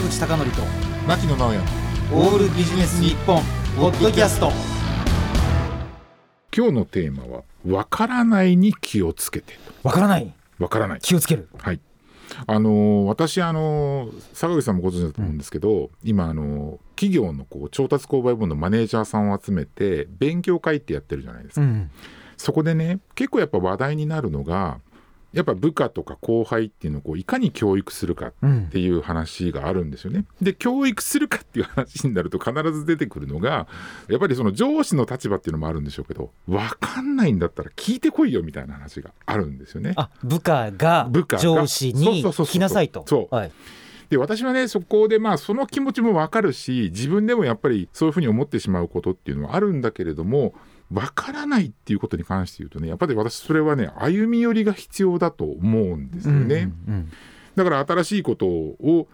坂口孝則と牧野直哉オールビジネス日本ポッドキャスト。今日のテーマは「わからないに気をつけてわからない」わからない。気をつける？はい。あのー私あのー坂口さんもご存知だと思うんですけど、今あのー企業のこう調達購買部のマネージャーさんを集めて勉強会ってやってるじゃないですか、うん。そこでね結構やっぱ話題になるのがやっぱ部下とか後輩っていうのをこういかに教育するかっうんていう話があるんですよね。で教育するかっていう話になると必ず出てくるのがやっぱりその上司の立場っていうのもあるんでしょうけど分かんないんだったら聞いてこいよみたいな話があるんですよね。あ部下が部下が。上司にそうそうそうそう。聞きなさいと。そう。はい。で私はねそこでまあその気持ちも分かるし自分でもやっぱりそういうふうに思ってしまうことっていうのはあるんだけれども分からないっていうことに関して言うとねやっぱり私それはね歩み寄りが必要だと思うんですよね。うんうんだから新しいことを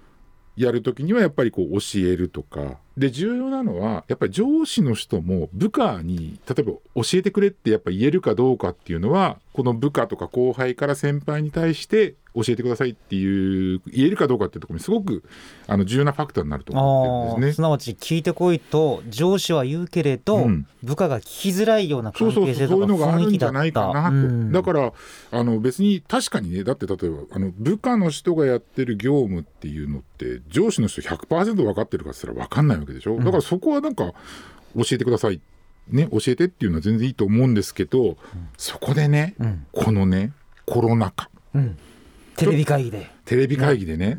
やるときにはやっぱりこう教えるとかで重要なのはやっぱり上司の人も部下に例えば教えてくれってやっぱ言えるかどうかっていうのはこの部下とか後輩から先輩に対して教えてくださいっていう言えるかどうかっていうところにすごくあの重要なファクターになると思ってるんですね。すなわち聞いてこいと上司は言うけれど、うん。部下が聞きづらいようなそうそうそう関係性とかそういうのがあるんじゃないかなと、うん。だからあの別に確かにねだって例えばあの部下の人がやってる業務っていうのって上司の人100%分かってるかって言ったら分かんないわけでしょ？だからそこはなんか教えてください。ね教えてっていうのは全然いいと思うんですけど、そこでね、うん。このねコロナ禍。うんテレビ会議で。テレビ会議でね、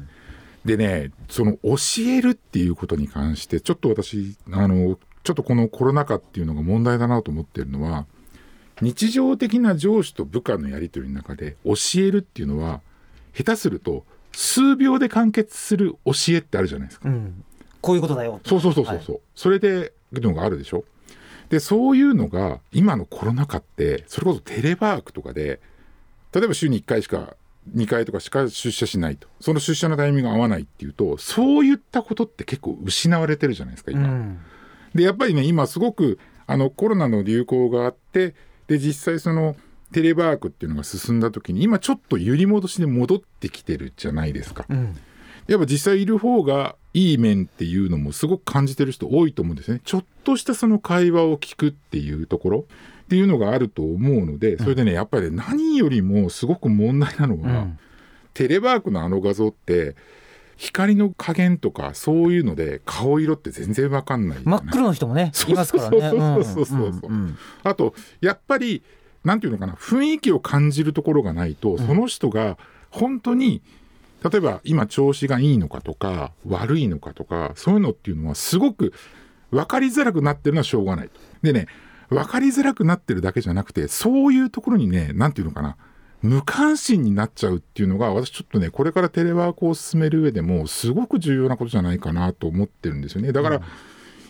でねその教えるっていうことに関してちょっと私あのちょっとこのコロナ禍っていうのが問題だなと思ってるのは日常的な上司と部下のやり取りの中で教えるっていうのは下手すると数秒で完結する教えってあるじゃないですか。うん。こういうことだよそうそうそうそうそう、それでのがあるでしょ。でそういうのが今のコロナ禍ってそれこそテレワークとかで例えば週に1回しか2回とかしか出社しないとその出社のタイミングが合わないっていうとそういったことって結構失われてるじゃないですか今。うんでやっぱりね今すごくあのコロナの流行があってで実際そのテレワークっていうのが進んだ時に今ちょっと揺り戻しで戻ってきてるじゃないですか。うんやっぱ実際いる方がいい面っていうのもすごく感じてる人多いと思うんですね。ちょっとしたその会話を聞くっていうところっていうのがあると思うのでそれでねやっぱりね何よりもすごく問題なのは、うん。テレワークのあの画像って光の加減とかそういうので顔色って全然わかんないじゃない？真っ黒の人もねいますからね。そうそうそうそう。あとやっぱりなんていうのかな雰囲気を感じるところがないとその人が本当に例えば今調子がいいのかとか悪いのかとかそういうのっていうのはすごく分かりづらくなってるのはしょうがないと。でね分かりづらくなってるだけじゃなくてそういうところにねなんていうのかな無関心になっちゃうっていうのが私ちょっとねこれからテレワークを進める上でもすごく重要なことじゃないかなと思ってるんですよね。だから、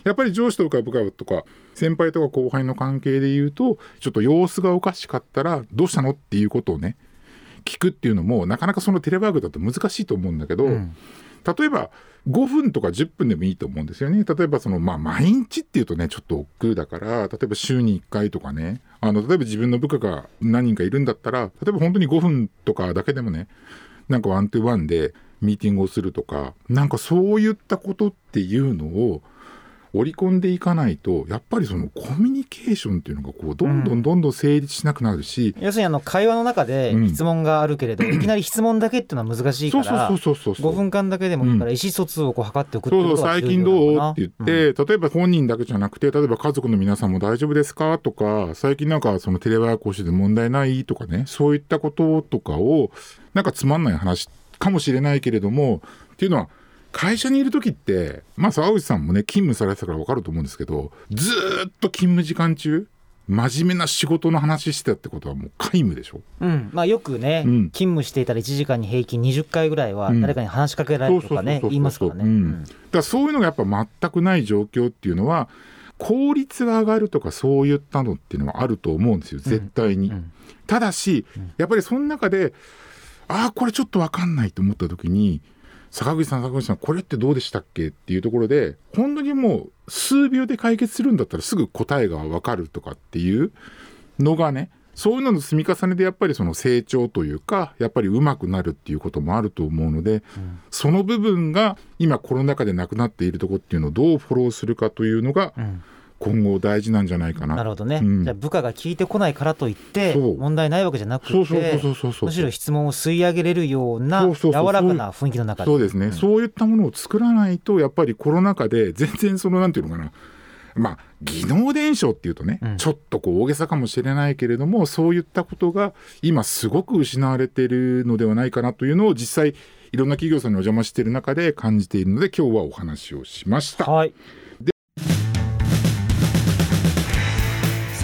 やっぱり上司とか部下とか先輩とか後輩の関係で言うとちょっと様子がおかしかったらどうしたのっていうことをね聞くっていうのもなかなかそのテレワークだと難しいと思うんだけど、ん例えば5分とか10分でもいいと思うんですよね。例えばそのまあ毎日っていうとねちょっと億劫だから例えば週に1回とかねあの例えば自分の部下が何人かいるんだったら例えば本当に5分とかだけでもねなんかワントゥワンでミーティングをするとかなんかそういったことっていうのを織り込んでいかないとやっぱりそのコミュニケーションっていうのがこうどんどんどんどん成立しなくなるし、要するにあの会話の中でうん。質問があるけれど、いきなり質問だけっていうのは難しいそうからそうそうそうそう5分間だけでもいいから意思疎通をこう図っておくってそうそうことが最近重要な。のかなどう？って言って、例えば本人だけじゃなくて例えば家族の皆さんも大丈夫ですか？とか最近なんかそのテレワークをしてて問題ない？とかね。そういったこととかをなんかつまんない話かもしれないけれどもっていうのは会社にいる時ってまあ沢口さんもね勤務されてたから分かると思うんですけどずーっと勤務時間中真面目な仕事の話してたってことはもう皆無でしょ？うん。まあ、よくね、うん。勤務していたら1時間に平均20回ぐらいはうん。誰かに話しかけられるとかね言いますからね。うん。だからそういうのがやっぱ全くない状況っていうのは効率が上がるとかそういったのっていうのはあると思うんですよ絶対に。うん。ただしやっぱりその中でああこれちょっと分かんないと思った時に坂口さん坂口さんこれってどうでしたっけっていうところで本当にもう数秒で解決するんだったらすぐ答えが分かるとかっていうのがねそういうのの積み重ねでやっぱりその成長というかやっぱり上手くなるっていうこともあると思うので、うんその部分が今コロナ禍でなくなっているところっていうのをどうフォローするかというのがうん。今後大事なんじゃないかな。なるほどね、うん。じゃあ部下が聞いてこないからといって問題ないわけじゃなくてむしろ質問を吸い上げれるような柔らかな雰囲気の中で。そうですね、ん。そういったものを作らないとやっぱりコロナ禍で全然そのなんていうのかな。まあ技能伝承っていうとね、うん。ちょっとこう大げさかもしれないけれどもそういったことが今すごく失われているのではないかなというのを実際いろんな企業さんにお邪魔している中で感じているので今日はお話をしました。はい